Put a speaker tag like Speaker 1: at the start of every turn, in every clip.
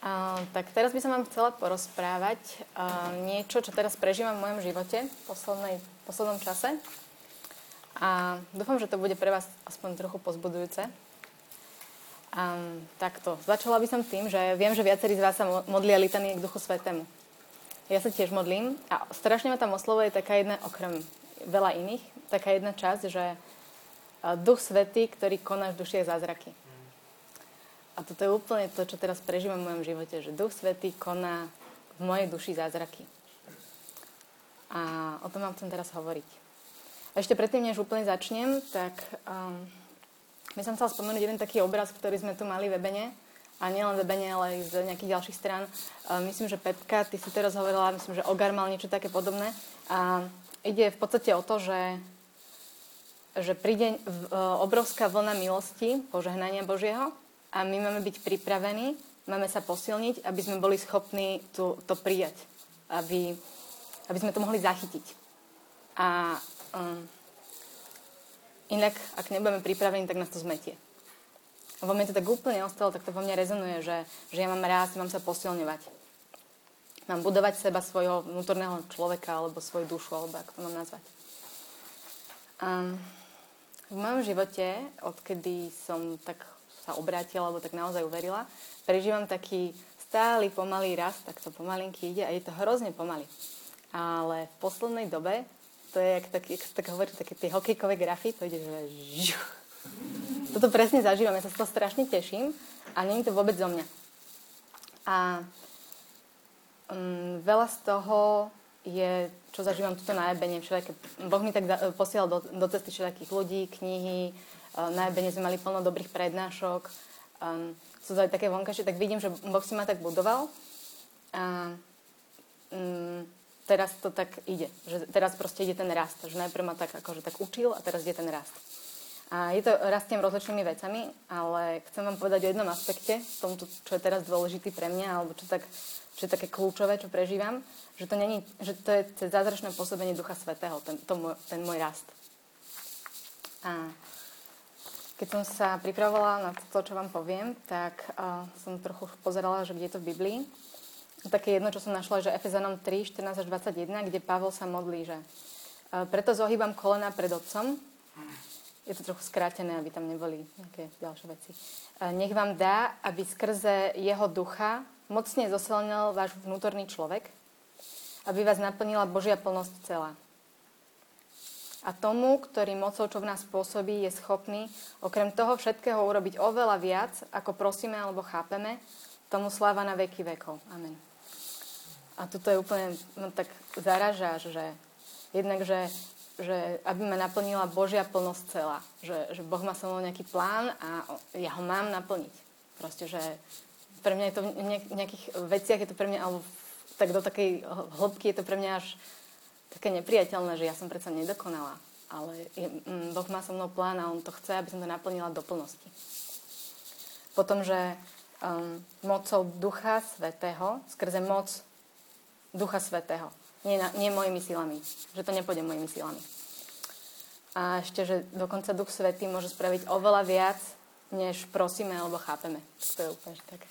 Speaker 1: Uh, tak teraz by som vám chcela porozprávať uh, niečo, čo teraz prežívam v mojom živote v poslednej, poslednom čase. A dúfam, že to bude pre vás aspoň trochu pozbudujúce. Um, takto. Začala by som tým, že viem, že viacerí z vás sa modlia litanie k Duchu Svetému. Ja sa tiež modlím a strašne ma tam oslovuje taká jedna, okrem veľa iných, taká jedna časť, že Duch Svetý, ktorý koná v duši zázraky. A toto je úplne to, čo teraz prežívam v mojom živote, že Duch Svetý koná v mojej duši zázraky. A o tom vám chcem teraz hovoriť. A ešte predtým, než úplne začnem, tak um, my som chcela spomenúť jeden taký obraz, ktorý sme tu mali v Ebene. A nielen v Ebene, ale aj z nejakých ďalších strán. Um, myslím, že Petka, ty si teraz hovorila, myslím, že Ogar mal niečo také podobné. A ide v podstate o to, že že príde obrovská vlna milosti, požehnania Božieho a my máme byť pripravení, máme sa posilniť, aby sme boli schopní to, to prijať, aby, aby sme to mohli zachytiť. A um, inak, ak nebudeme pripravení, tak nás to zmetie. A vo mne to tak úplne ostalo, tak to vo mne rezonuje, že, že ja mám rád, mám sa posilňovať. Mám budovať seba svojho vnútorného človeka, alebo svoju dušu, alebo ako to mám nazvať. Um, v mojom živote, odkedy som tak sa obrátila, alebo tak naozaj uverila, prežívam taký stály pomalý rast, tak to pomalinky ide a je to hrozne pomaly. Ale v poslednej dobe, to je, jak tak, jak tak hovorí, také tie hokejkové grafy, to ide, že Toto presne zažívam, ja sa z toho strašne teším a není to vôbec zo mňa. A um, veľa z toho je, čo zažívam tuto na všelijaké, Boh mi tak posielal do, do cesty všelijakých ľudí, knihy, na Ebene sme mali plno dobrých prednášok. Um, sú to aj také vonkajšie, tak vidím, že Boh si ma tak budoval. A um, teraz to tak ide. Že teraz proste ide ten rast. Že najprv ma tak, akože tak učil a teraz ide ten rast. A je to, rastiem rozličnými vecami, ale chcem vám povedať o jednom aspekte, v tomto, čo je teraz dôležitý pre mňa, alebo čo, tak, čo je také kľúčové, čo prežívam, že to, není, že to je cez zázračné pôsobenie Ducha Svetého, ten, to môj, ten môj rast. A keď som sa pripravovala na to, čo vám poviem, tak uh, som trochu pozerala, že kde je to v Biblii. Také jedno, čo som našla, že Efezanom 3, 14 až 21, kde Pavol sa modlí, že uh, preto zohýbam kolena pred otcom. Je to trochu skrátené, aby tam neboli nejaké ďalšie veci. Uh, nech vám dá, aby skrze jeho ducha mocne zosilnil váš vnútorný človek, aby vás naplnila Božia plnosť celá a tomu, ktorý mocou, čo v nás pôsobí, je schopný okrem toho všetkého urobiť oveľa viac, ako prosíme alebo chápeme, tomu sláva na veky vekov. Amen. A toto je úplne no, tak zaraža, že jednak, že, že aby ma naplnila Božia plnosť celá. Že, že Boh má so mnou nejaký plán a ja ho mám naplniť. Proste, že pre mňa je to v nejakých veciach, je to pre mňa, alebo tak do takej hĺbky je to pre mňa až také nepriateľné, že ja som predsa nedokonala. Ale je, mm, Boh má so mnou plán a On to chce, aby som to naplnila do plnosti. Potom, že um, mocou Ducha Svetého, skrze moc Ducha Svetého, nie, na, nie mojimi silami, že to nepôjde mojimi silami. A ešte, že dokonca Duch Svetý môže spraviť oveľa viac, než prosíme alebo chápeme. To je úplne také.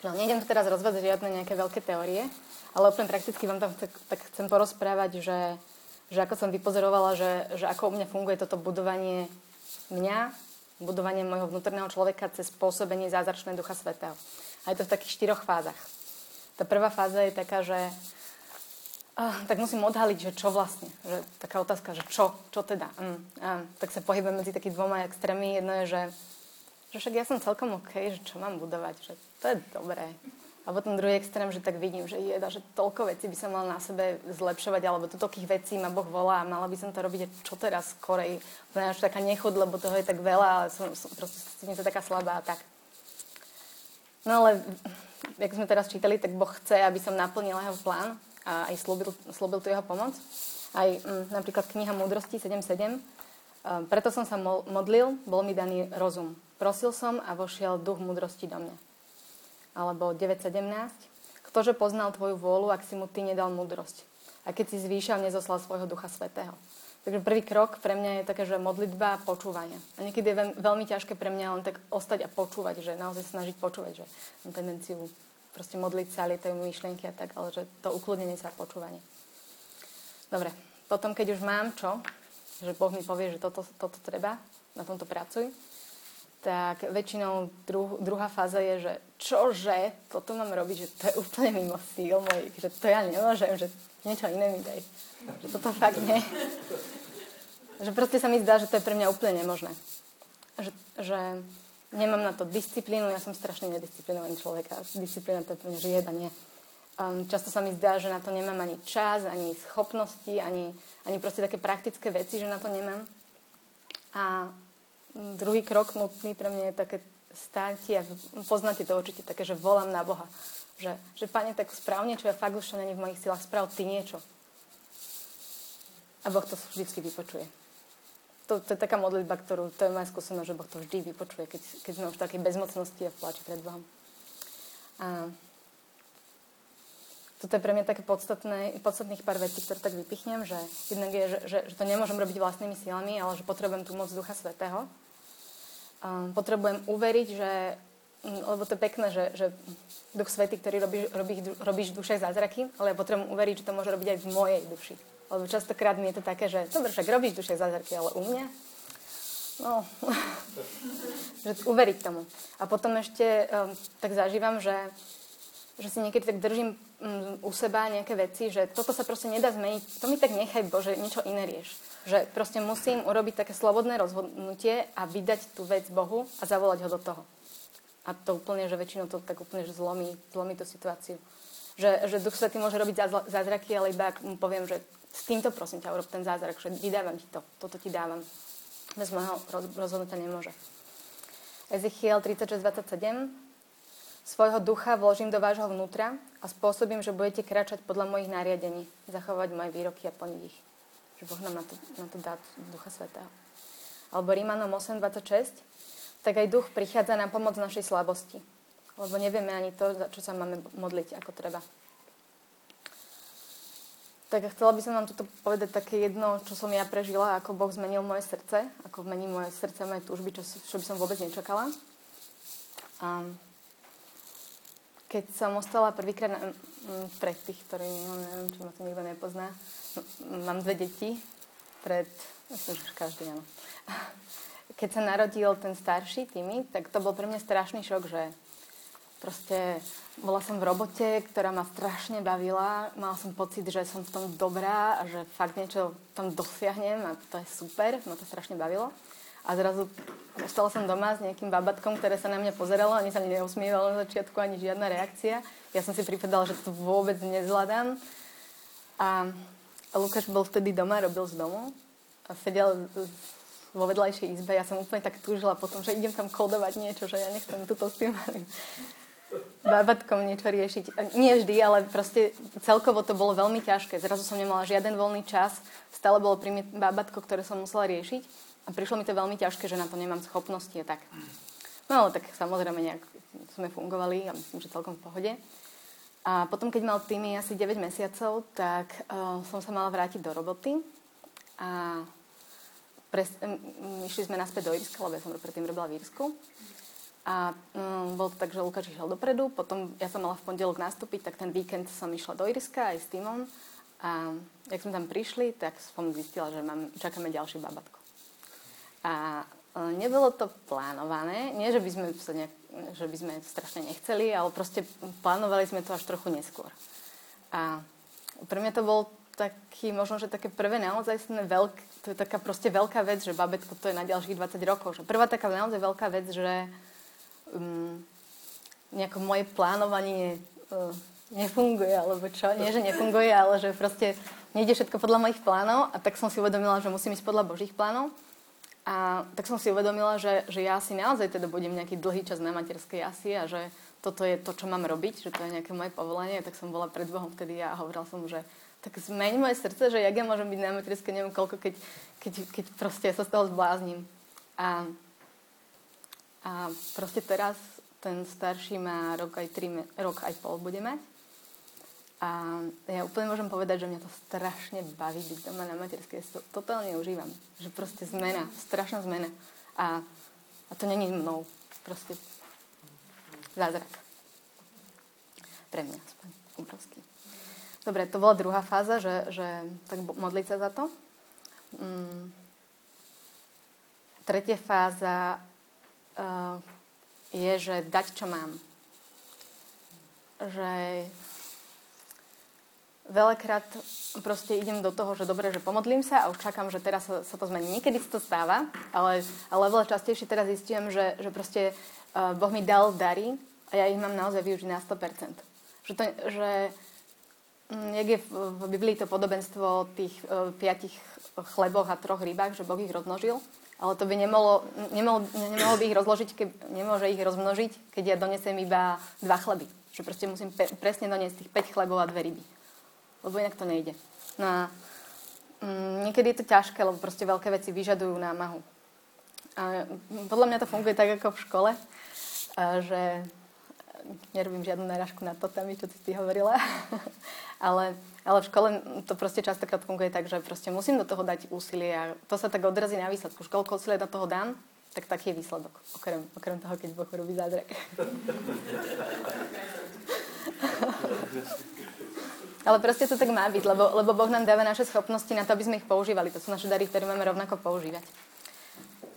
Speaker 1: No, nejdem tu teraz rozvádzať žiadne nejaké veľké teórie, ale úplne prakticky vám tam tak chcem porozprávať, že, že ako som vypozorovala, že, že ako u mňa funguje toto budovanie mňa, budovanie môjho vnútorného človeka cez pôsobenie zázračného Ducha Svetého. A je to v takých štyroch fázach. Tá prvá fáza je taká, že uh, tak musím odhaliť, že čo vlastne. Že, taká otázka, že čo, čo teda. Mm, uh, tak sa pohybujem medzi takými dvoma extrémy. Jedno je, že, že však ja som celkom OK, že čo mám budovať, že to je dobré. A potom druhý extrém, že tak vidím, že jeda, že toľko vecí by som mala na sebe zlepšovať, alebo to toľkých vecí ma Boh volá a mala by som to robiť, čo teraz skorej. To je taká nechod, lebo toho je tak veľa, ale som, som proste cítim sa taká slabá a tak. No ale, jak sme teraz čítali, tak Boh chce, aby som naplnila jeho plán a aj slúbil, slúbil tu jeho pomoc. Aj m, mm, napríklad kniha Múdrosti 7.7. Preto som sa modlil, bol mi daný rozum. Prosil som a vošiel duch múdrosti do mňa alebo 9.17. Ktože poznal tvoju vôľu, ak si mu ty nedal múdrosť? A keď si zvýšal, nezoslal svojho Ducha Svetého. Takže prvý krok pre mňa je také, že modlitba a počúvanie. A niekedy je veľmi ťažké pre mňa len tak ostať a počúvať, že naozaj snažiť počúvať, že mám tendenciu proste modliť sa, lietajú myšlienky a tak, ale že to ukludnenie sa počúvanie. Dobre, potom keď už mám čo, že Boh mi povie, že toto, toto treba, na tomto pracuj, tak väčšinou druh, druhá fáza je, že čože, toto mám robiť, že to je úplne mimo síl mojich, že to ja nemôžem, že niečo iné mi daj. Že toto fakt nie. Že proste sa mi zdá, že to je pre mňa úplne nemožné. Že, že nemám na to disciplínu, ja som strašne nedisciplinovaný človek a disciplína to je pre mňa žieda, nie. Um, často sa mi zdá, že na to nemám ani čas, ani schopnosti, ani, ani proste také praktické veci, že na to nemám. A druhý krok nutný pre mňa je také státi a poznáte to určite také, že volám na Boha. Že, že pane, tak správne, čo ja fakt už to není v mojich silách, sprav ty niečo. A Boh to vždy vypočuje. To, to je taká modlitba, ktorú, to je moja skúsenosť, že Boh to vždy vypočuje, keď, keď sme už v takej bezmocnosti a v pláči pred Bohom. A toto je pre mňa také podstatné, podstatných pár vecí, ktoré tak vypichnem, že jednak je, že, že, že to nemôžem robiť vlastnými silami, ale že potrebujem tú moc Ducha Svetého. Um, potrebujem uveriť, že lebo to je pekné, že, že Duch Svetý, ktorý robí, robí, robíš v duše zázraky, ale ja potrebujem uveriť, že to môže robiť aj v mojej duši. Lebo častokrát mi je to také, že dobre, však robíš duše zázraky, ale u mňa? No, že uveriť tomu. A potom ešte um, tak zažívam, že, že si niekedy tak držím um, u seba nejaké veci, že toto sa proste nedá zmeniť. To mi tak nechaj, Bože, niečo iné rieš. Že proste musím urobiť také slobodné rozhodnutie a vydať tú vec Bohu a zavolať ho do toho. A to úplne, že väčšinou to tak úplne že zlomí, zlomí tú situáciu. Že, že Duch Svetý môže robiť zázraky, ale iba ak mu poviem, že s týmto prosím ťa urob ten zázrak, že vydávam ti to, toto ti dávam. Bez môjho rozhodnutia nemôže. Ezechiel 36.27 Svojho ducha vložím do vášho vnútra a spôsobím, že budete kráčať podľa mojich nariadení, zachovať moje výroky a plniť ich. Že Boh nám na to, na to dá Ducha Svetého. Alebo Rímanom 8.26 tak aj duch prichádza na pomoc našej slabosti. Lebo nevieme ani to, za čo sa máme modliť, ako treba. Tak chcela by som vám toto povedať také jedno, čo som ja prežila, ako Boh zmenil moje srdce, ako mení moje srdce, moje túžby, čo, čo by som vôbec nečakala. A keď som ostala prvýkrát pre tých, ktorí, no, neviem, či ma to nikto nepozná, mám dve deti, pred, myslím, že každý, áno keď sa narodil ten starší Timmy, tak to bol pre mňa strašný šok, že proste bola som v robote, ktorá ma strašne bavila. Mala som pocit, že som v tom dobrá a že fakt niečo tam dosiahnem a to je super. Ma to strašne bavilo. A zrazu ostala som doma s nejakým babatkom, ktoré sa na mňa pozeralo, ani sa mi neusmievalo na začiatku, ani žiadna reakcia. Ja som si pripadala, že to vôbec nezvládam. A, Lukáš bol vtedy doma, robil z domu a sedel vo vedľajšej izbe. Ja som úplne tak túžila potom, že idem tam kodovať niečo, že ja nechcem túto s tým bábatkom niečo riešiť. Nie vždy, ale proste celkovo to bolo veľmi ťažké. Zrazu som nemala žiaden voľný čas. Stále bolo pri mne bábatko, ktoré som musela riešiť. A prišlo mi to veľmi ťažké, že na to nemám schopnosti a tak. No ale tak samozrejme nejak sme fungovali a myslím, že celkom v pohode. A potom, keď mal týmy asi 9 mesiacov, tak uh, som sa mala vrátiť do roboty. A Pres, išli sme naspäť do Írska, lebo ja som predtým robila v Írsku. A um, bolo to tak, že Lukáš išiel dopredu, potom ja som mala v pondelok nastúpiť, tak ten víkend som išla do Írska aj s týmom. A jak sme tam prišli, tak som zistila, že mám, čakáme ďalšie babatko. A um, nebolo to plánované, nie, že by sme sa nejak, že by sme strašne nechceli, ale proste plánovali sme to až trochu neskôr. A pre mňa to bol taký, možno, že také prvé naozaj veľk, to je taká proste veľká vec, že babetko to je na ďalších 20 rokov. Že prvá taká naozaj veľká vec, že um, nejako moje plánovanie uh, nefunguje, alebo čo, nie, že nefunguje, ale že proste nejde všetko podľa mojich plánov a tak som si uvedomila, že musím ísť podľa Božích plánov. A tak som si uvedomila, že, že ja si naozaj teda budem nejaký dlhý čas na materskej asi a že toto je to, čo mám robiť, že to je nejaké moje povolanie, tak som bola pred Bohom vtedy a hovorila som že tak zmeň moje srdce, že jak ja môžem byť na materskej, neviem koľko, keď, keď, keď proste sa z toho zblázním. A, a proste teraz ten starší má rok aj, tri, rok aj pol bude mať. A ja úplne môžem povedať, že mňa to strašne baví byť doma na materskej. To totálne užívam. Že proste zmena, strašná zmena. A, a to není mnou. Proste zázrak. Pre mňa aspoň. Obrovský. Dobre, to bola druhá fáza, že, že tak modliť sa za to. Mm. Tretia fáza uh, je, že dať, čo mám. Že veľakrát proste idem do toho, že dobre, že pomodlím sa a už čakám, že teraz sa, sa to zmení. Niekedy sa to stáva, ale, ale veľa častejšie teraz zistím, že, že proste uh, Boh mi dal dary a ja ich mám naozaj využiť na 100%. Že, to, že um, jak je v, Biblii to podobenstvo tých uh, piatich chleboch a troch rybách, že Boh ich rozmnožil, ale to by nemalo, nemalo, nemalo by ich rozložiť, keď, nemôže ich rozmnožiť, keď ja donesem iba dva chleby. Že proste musím pe- presne doniesť tých 5 chlebov a dve ryby lebo inak to nejde. No a mm, niekedy je to ťažké, lebo proste veľké veci vyžadujú námahu. A podľa mňa to funguje tak ako v škole, že nerobím žiadnu náražku na to tam, čo ty hovorila, ale, ale v škole to proste častokrát funguje tak, že proste musím do toho dať úsilie a to sa tak odrazí na výsledku. Školko úsilie do toho dám, tak taký je výsledok. Okrem, okrem toho, keď Boh robí zázrak. Ale proste to tak má byť, lebo, lebo Boh nám dáva naše schopnosti na to, aby sme ich používali. To sú naše dary, ktoré máme rovnako používať.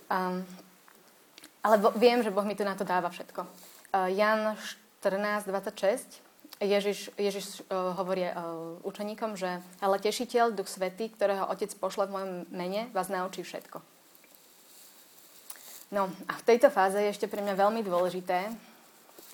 Speaker 1: Um, ale bo, viem, že Boh mi tu na to dáva všetko. Uh, Jan 14, 26 Ježiš, Ježiš uh, hovorí uh, učeníkom, že ale tešiteľ, Duch Svetý, ktorého Otec pošle v mojom mene, vás naučí všetko. No a v tejto fáze je ešte pre mňa veľmi dôležité,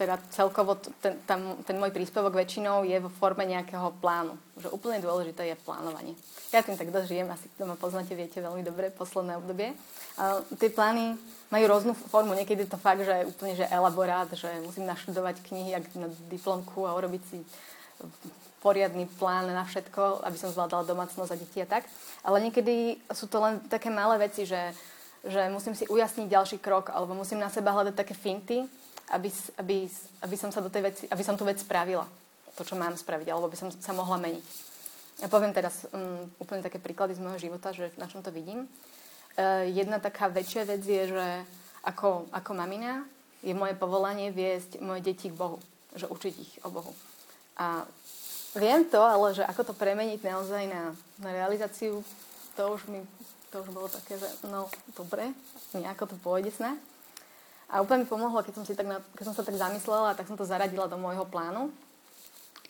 Speaker 1: teda celkovo ten, tam, ten môj príspevok väčšinou je vo forme nejakého plánu. Že úplne dôležité je plánovanie. Ja tým tak dožijem, asi kto ma poznáte, viete veľmi dobre, posledné obdobie. A tie plány majú rôznu formu. Niekedy je to fakt, že úplne že elaborát, že musím naštudovať knihy jak na diplomku a urobiť si poriadny plán na všetko, aby som zvládala domácnosť a deti a tak. Ale niekedy sú to len také malé veci, že, že musím si ujasniť ďalší krok, alebo musím na seba hľadať také finty, aby, aby, aby som sa do tej veci, aby som tú vec spravila. To, čo mám spraviť, alebo by som sa mohla meniť. Ja poviem teraz um, úplne také príklady z môjho života, že na čom to vidím. Uh, jedna taká väčšia vec je, že ako, ako mamina je moje povolanie viesť moje deti k Bohu. Že učiť ich o Bohu. A viem to, ale že ako to premeniť naozaj na, na realizáciu, to už mi to už bolo také, že no, dobre, nejako to pôjde snad. A úplne mi pomohlo, keď som, si tak na, keď som sa tak zamyslela, tak som to zaradila do môjho plánu.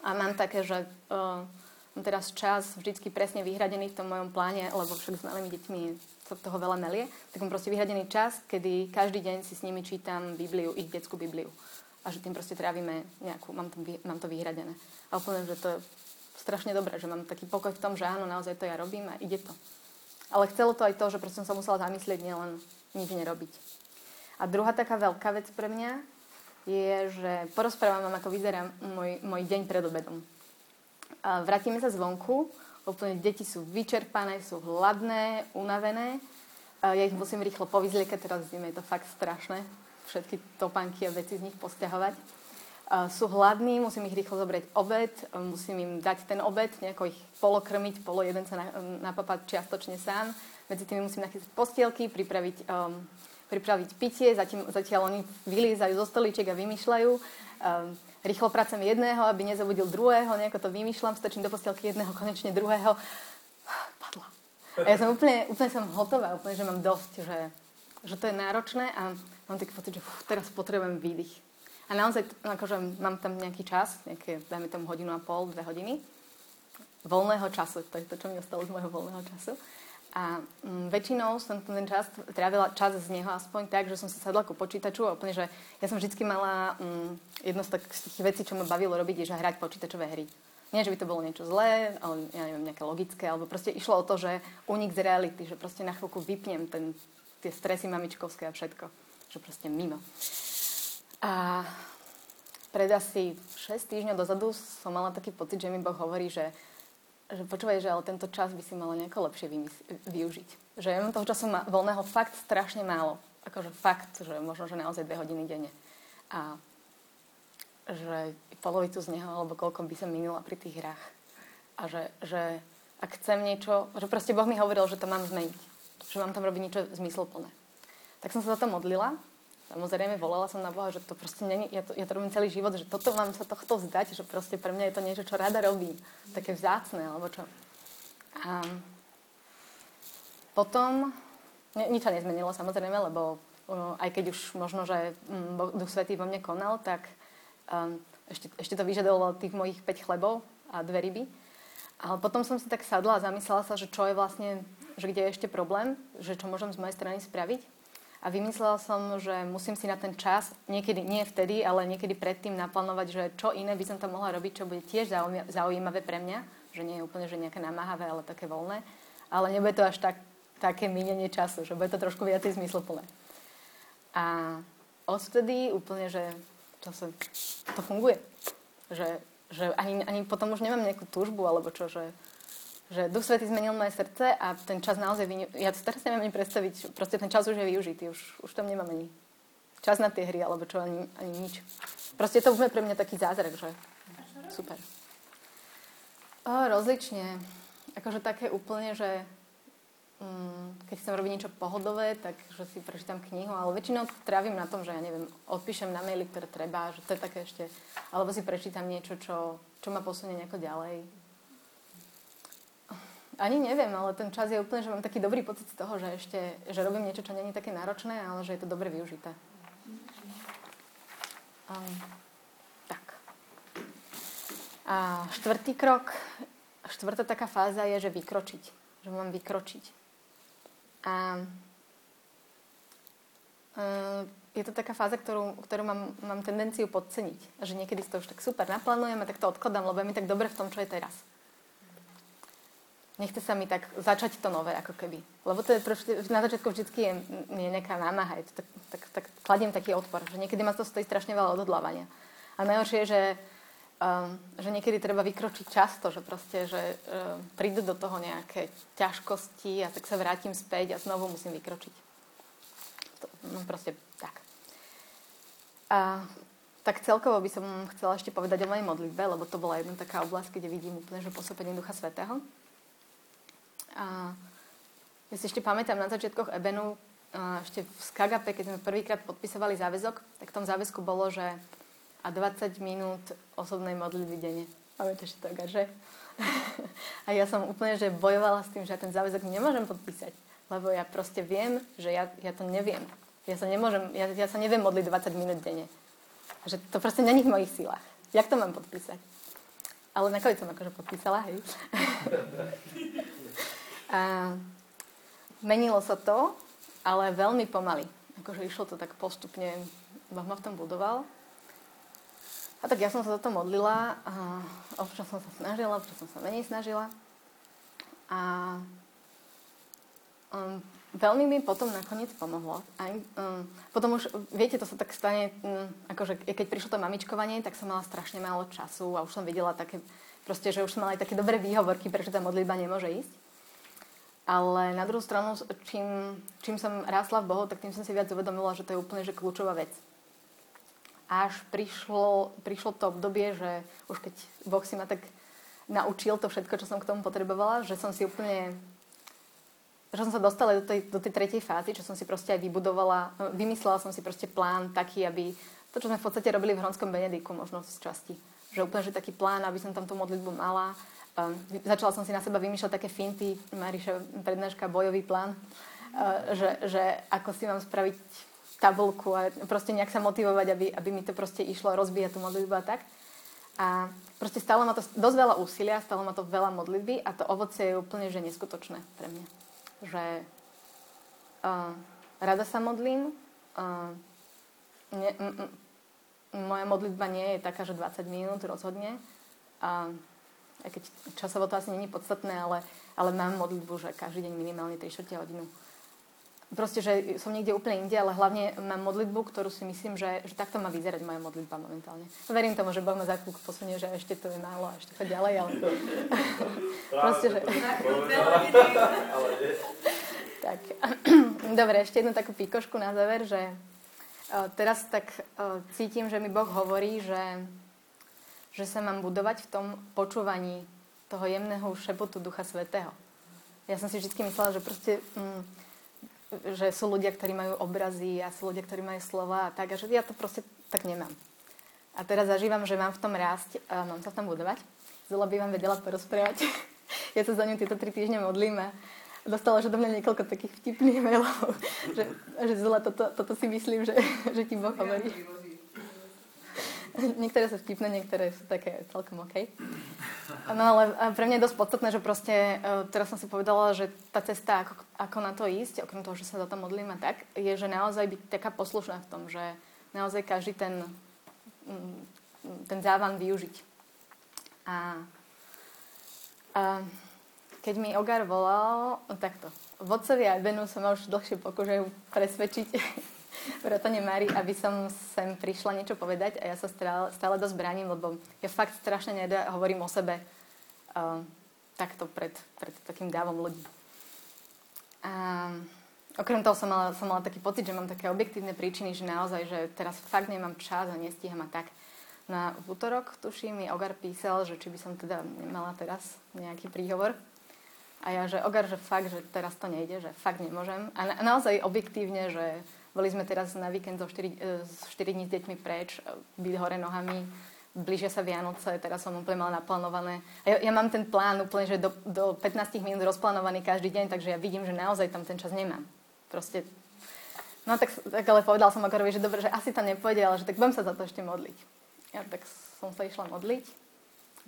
Speaker 1: A mám také, že uh, mám teraz čas vždycky presne vyhradený v tom mojom pláne, lebo však s malými deťmi sa toho veľa melie, tak mám proste vyhradený čas, kedy každý deň si s nimi čítam Bibliu, ich detskú Bibliu. A že tým proste trávime nejakú, mám, tam, mám to vyhradené. A úplne, že to je strašne dobré, že mám taký pokoj v tom, že áno, naozaj to ja robím a ide to. Ale chcelo to aj to, že proste som sa musela zamyslieť, nielen nič nerobiť. A druhá taká veľká vec pre mňa je, že porozprávam vám, ako vyzerá môj, môj deň pred obedom. A vrátime sa zvonku, úplne deti sú vyčerpané, sú hladné, unavené. A ja ich musím rýchlo povyzliekať, teraz zime je to fakt strašné. Všetky topánky a veci z nich posťahovať. Sú hladní, musím ich rýchlo zobrať obed, musím im dať ten obed, nejako ich polokrmiť, polo jeden sa napapať čiastočne sám. Medzi tými musím nachystať postielky, pripraviť um, pripraviť pitie, zatiaľ, zatiaľ oni vyliezajú zo stoličiek a vymýšľajú. Um, rýchlo pracujem jedného, aby nezabudil druhého, nejako to vymýšľam, stačím do postielky jedného, konečne druhého. Padla. A ja som úplne, úplne som hotová, úplne, že mám dosť, že, že to je náročné a mám taký pocit, že uf, teraz potrebujem výdych. A naozaj, akože mám tam nejaký čas, nejaké, dajme tomu hodinu a pol, dve hodiny, voľného času, to je to, čo mi ostalo z môjho voľného času. A um, väčšinou som ten čas trávila čas z neho aspoň tak, že som sa sadla ku počítaču a úplne, že ja som vždy mala um, jedno z, tak, z tých vecí, čo ma bavilo robiť, je, že hrať počítačové hry. Nie, že by to bolo niečo zlé, ale ja neviem, nejaké logické, alebo proste išlo o to, že unik z reality, že proste na chvíľku vypnem ten, tie stresy mamičkovské a všetko. Že proste mimo. A pred asi 6 týždňov dozadu som mala taký pocit, že mi Boh hovorí, že že počúvaj, že ale tento čas by si mala nejako lepšie vymys- využiť. Že ja mám toho času ma- voľného fakt strašne málo. Akože fakt, že možno, že naozaj dve hodiny denne. A že polovicu z neho, alebo koľko by som minula pri tých hrách. A že, že ak chcem niečo, že proste Boh mi hovoril, že to mám zmeniť. Že mám tam robiť niečo zmysluplné. Tak som sa za to modlila. Samozrejme, volala som na Boha, že to proste není, ja to, ja to robím celý život, že toto mám sa tohto vzdať, že proste pre mňa je to niečo, čo rada robím. Také vzácne, alebo čo. A potom nič sa nezmenilo samozrejme, lebo aj keď už možno, že mm, Duch Svetý vo mne konal, tak um, ešte, ešte to vyžadovalo tých mojich 5 chlebov a dve ryby. Ale potom som si tak sadla a zamyslela sa, že čo je vlastne, že kde je ešte problém, že čo môžem z mojej strany spraviť. A vymyslela som, že musím si na ten čas, niekedy, nie vtedy, ale niekedy predtým naplánovať, že čo iné by som tam mohla robiť, čo bude tiež zaujímavé pre mňa, že nie je úplne, že nejaké namáhavé, ale také voľné. Ale nebude to až tak, také minenie času, že bude to trošku viacej zmysluplné. A odtedy úplne, že to, sa, to funguje. Že, že ani, ani potom už nemám nejakú túžbu, alebo čo, že, že Duch Svetý zmenil moje srdce a ten čas naozaj... Vyni... Ja to teraz neviem ani predstaviť. Proste ten čas už je využitý. Už, už tam nemám ani čas na tie hry, alebo čo, ani, ani nič. Proste to už pre mňa taký zázrak, že super. O, rozlične. Akože také úplne, že mm, keď chcem robiť niečo pohodové, tak že si prečítam knihu, ale väčšinou trávim na tom, že ja neviem, odpíšem na maily, ktoré treba, že to je také ešte, alebo si prečítam niečo, čo, čo ma posunie nejako ďalej ani neviem, ale ten čas je úplne, že mám taký dobrý pocit z toho, že ešte, že robím niečo, čo není také náročné, ale že je to dobre využité. Um, tak. A štvrtý krok, štvrtá taká fáza je, že vykročiť. Že mám vykročiť. A um, je to taká fáza, ktorú, ktorú mám, mám tendenciu podceniť. Že niekedy si to už tak super naplánujem a tak to odkladám, lebo je mi tak dobre v tom, čo je teraz nechce sa mi tak začať to nové, ako keby. Lebo to je proste, na začiatku vždycky je, je nejaká námaha, je to tak, tak, tak kladiem taký odpor, že niekedy ma to stojí strašne veľa odhodlávania. A najhoršie je, že, um, že niekedy treba vykročiť často, že proste, že um, prídu do toho nejaké ťažkosti a tak sa vrátim späť a znovu musím vykročiť. To, no proste tak. A tak celkovo by som chcela ešte povedať o mojej modlitbe, lebo to bola jedna taká oblasť, kde vidím úplne, že pôsobenie Ducha Svetého. A ja si ešte pamätám na začiatkoch Ebenu, ešte v Skagape, keď sme prvýkrát podpisovali záväzok, tak v tom záväzku bolo, že a 20 minút osobnej modlitby denne. Pamätáš to, že? a ja som úplne, že bojovala s tým, že ja ten záväzok nemôžem podpísať. Lebo ja proste viem, že ja, ja to neviem. Ja sa, nemôžem, ja, ja sa neviem modliť 20 minút denne. A že to proste není v mojich sílach. Jak to mám podpísať? Ale nakoniec som akože podpísala, hej. A menilo sa to, ale veľmi pomaly. Akože išlo to tak postupne, Boh ma v tom budoval. A tak ja som sa za to modlila a občas som sa snažila, občas som sa menej snažila. A um, veľmi mi potom nakoniec pomohlo. Aj, um, potom už, viete, to sa tak stane, um, akože keď prišlo to mamičkovanie, tak som mala strašne málo času a už som videla také, proste, že už som mala aj také dobré výhovorky, prečo tá modlitba nemôže ísť. Ale na druhú stranu, čím, čím som rásla v Bohu, tak tým som si viac uvedomila, že to je úplne že kľúčová vec. Až prišlo, prišlo to obdobie, že už keď Boh si ma tak naučil to všetko, čo som k tomu potrebovala, že som si úplne že som sa dostala do tej, do tej tretej fázy, čo som si proste aj vybudovala, vymyslela som si proste plán taký, aby to, čo sme v podstate robili v Hronskom Benediku, možno z časti. Že úplne, že taký plán, aby som tam tú modlitbu mala, Um, začala som si na seba vymýšľať také finty, Mariša prednáška, bojový plán, uh, že, že ako si mám spraviť tabulku a proste nejak sa motivovať, aby, aby mi to proste išlo rozbíjať tú modlitbu a tak. A proste stalo ma to dosť veľa úsilia, stalo ma to veľa modlitby a to ovocie je úplne že neskutočné pre mňa. Že uh, rada sa modlím, uh, ne, m, m, moja modlitba nie je taká, že 20 minút rozhodne. Uh, aj keď časovo to asi není podstatné, ale, ale mám modlitbu, že každý deň minimálne 3 čtvrte hodinu. Proste, že som niekde úplne inde, ale hlavne mám modlitbu, ktorú si myslím, že, že takto má vyzerať moja modlitba momentálne. Verím tomu, že Boh ma za chvíľku posunie, že ešte to je málo a ešte choď ďalej, ale... Proste, že... tak. Dobre, ešte jednu takú píkošku na záver, že teraz tak cítim, že mi Boh hovorí, že, že sa mám budovať v tom počúvaní toho jemného šepotu Ducha Svetého. Ja som si vždy myslela, že proste, mm, že sú ľudia, ktorí majú obrazy a sú ľudia, ktorí majú slova a tak, a že ja to proste tak nemám. A teraz zažívam, že mám v tom rásť, a mám sa v tom budovať. Zula by vám vedela porozprávať. ja sa za ňu tieto tri týždne modlím a dostala že do mňa niekoľko takých vtipných mailov, že, že Zula, toto, toto si myslím, že, že ti Boh hovorí. niektoré sú vtipné, niektoré sú také celkom OK. No ale pre mňa je dosť podstatné, že proste, e, teraz som si povedala, že tá cesta, ako, ako na to ísť, okrem toho, že sa za to modlím a tak, je, že naozaj byť taká poslušná v tom, že naozaj každý ten, mm, ten závan využiť. A, a keď mi Ogar volal, no takto, vodcovi Advenu som ma už dlhšie pokúšajú presvedčiť, vrátane Mari, aby som sem prišla niečo povedať a ja sa stále, stále dosť bránim, lebo ja fakt strašne nedá, hovorím o sebe uh, takto pred, pred takým dávom ľudí. A okrem toho som mala, som mala taký pocit, že mám také objektívne príčiny, že naozaj, že teraz fakt nemám čas a nestíham a tak. Na v útorok, tuším, mi Ogar písal, že či by som teda nemala teraz nejaký príhovor. A ja, že Ogar, že fakt, že teraz to nejde, že fakt nemôžem. A na, naozaj objektívne, že boli sme teraz na víkend zo 4, 4 e, dní s deťmi preč, e, byť hore nohami, blížia sa Vianoce, teraz som úplne mala naplánované. A ja, ja mám ten plán úplne, že do, do 15 minút rozplánovaný každý deň, takže ja vidím, že naozaj tam ten čas nemám. Proste No tak, tak ale povedal som Akorovi, že dobre, že asi to nepôjde, ale že tak budem sa za to ešte modliť. Ja tak som sa išla modliť,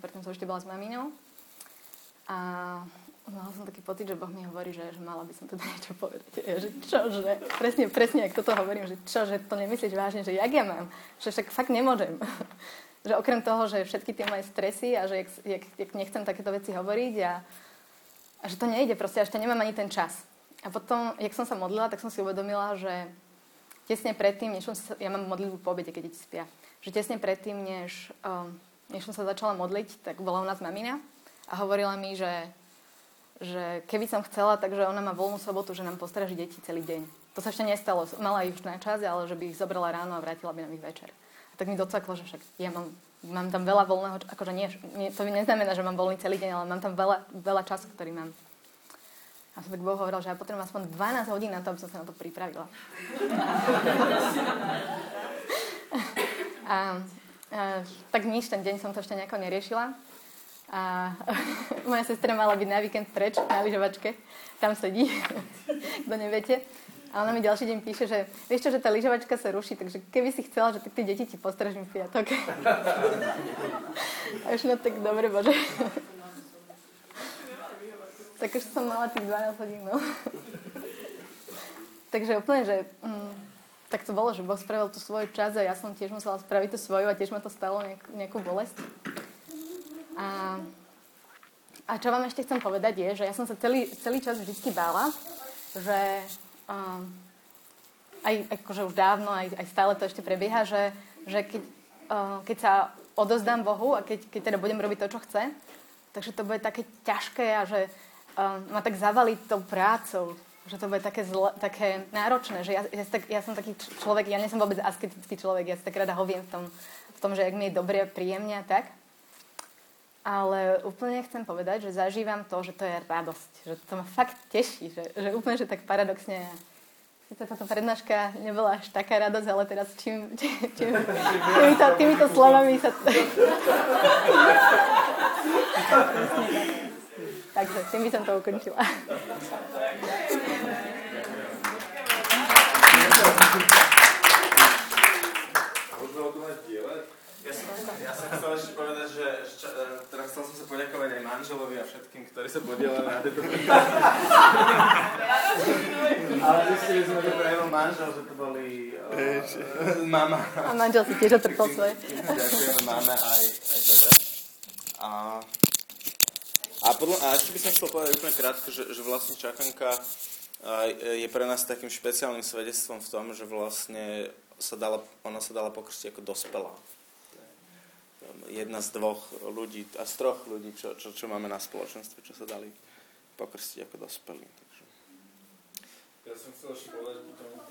Speaker 1: preto som ešte bola s maminou. A som taký pocit, že Boh mi hovorí, že, že mala by som teda niečo povedať. Ja, že čo, že presne, presne, ak toto hovorím, že čo, že to nemyslíš vážne, že jak ja mám, že však fakt nemôžem. že okrem toho, že všetky tie moje stresy a že jak, jak, jak nechcem takéto veci hovoriť a, a že to nejde proste, ešte nemám ani ten čas. A potom, jak som sa modlila, tak som si uvedomila, že tesne predtým, než som sa, ja mám modlitbu po obede, keď deti spia, že tesne predtým, než, um, než som sa začala modliť, tak bola u nás mamina a hovorila mi, že že keby som chcela, takže ona má voľnú sobotu, že nám postraží deti celý deň. To sa ešte nestalo. Mala ich už na čas, ale že by ich zobrala ráno a vrátila by nám ich večer. A tak mi docaklo, že však ja mám, mám tam veľa voľného, akože nie, nie, to neznamená, že mám voľný celý deň, ale mám tam veľa, veľa času, ktorý mám. A som tak Boh hovoril, že ja potrebujem aspoň 12 hodín na to, aby som sa na to pripravila. a, a, tak nič, ten deň som to ešte nejako neriešila. A moja sestra mala byť na víkend preč na lyžovačke. Tam sedí, kto neviete. A ona mi ďalší deň píše, že vieš čo, že tá lyžovačka sa ruší, takže keby si chcela, že tak tie deti ti postražím v piatok. A už no tak dobre, bože. tak už som mala tých 12 hodín, no. takže úplne, že mm, tak to bolo, že Boh spravil tú svoju čas a ja som tiež musela spraviť tú svoju a tiež ma to stalo nejak, nejakú bolesť. A, a čo vám ešte chcem povedať je, že ja som sa celý, celý čas vždy bála, že um, aj akože už dávno, aj, aj stále to ešte prebieha, že, že keď, uh, keď sa odozdám Bohu a keď, keď teda budem robiť to, čo chce, takže to bude také ťažké a že um, ma tak zavaliť tou prácou, že to bude také, zle, také náročné, že ja, ja, tak, ja som taký človek, ja nie som vôbec asketický človek, ja si tak rada hoviem v tom, v tom že ak mi je dobre a príjemne a tak. Ale úplne chcem povedať, že zažívam to, že to je radosť. Že to ma fakt teší. Že, že úplne, že tak paradoxne Sice táto prednáška nebola až taká radosť, ale teraz čím, čím, čím týmito, týmito slovami sa... Takže tým by som to ukončila.
Speaker 2: Ja som chcel ešte povedať, že ča, e, teda chcel som sa poďakovať aj manželovi a všetkým, ktorí sa podielali na tejto Ale zistili sme, že to jenom manžel, že to boli uh, mama.
Speaker 1: A manžel si tiež otrpel svoje.
Speaker 2: Ďakujeme máme aj, aj za A, a, podľa, a ešte by som chcel povedať úplne krátko, že, že vlastne čakanka je pre nás takým špeciálnym svedectvom v tom, že vlastne sa dala, ona sa dala pokrstiť ako dospelá jedna z dvoch ľudí, a z troch ľudí, čo, čo, čo máme na spoločenstve, čo sa dali pokrstiť ako dospelí. Takže.
Speaker 3: Ja som chcel ešte povedať potom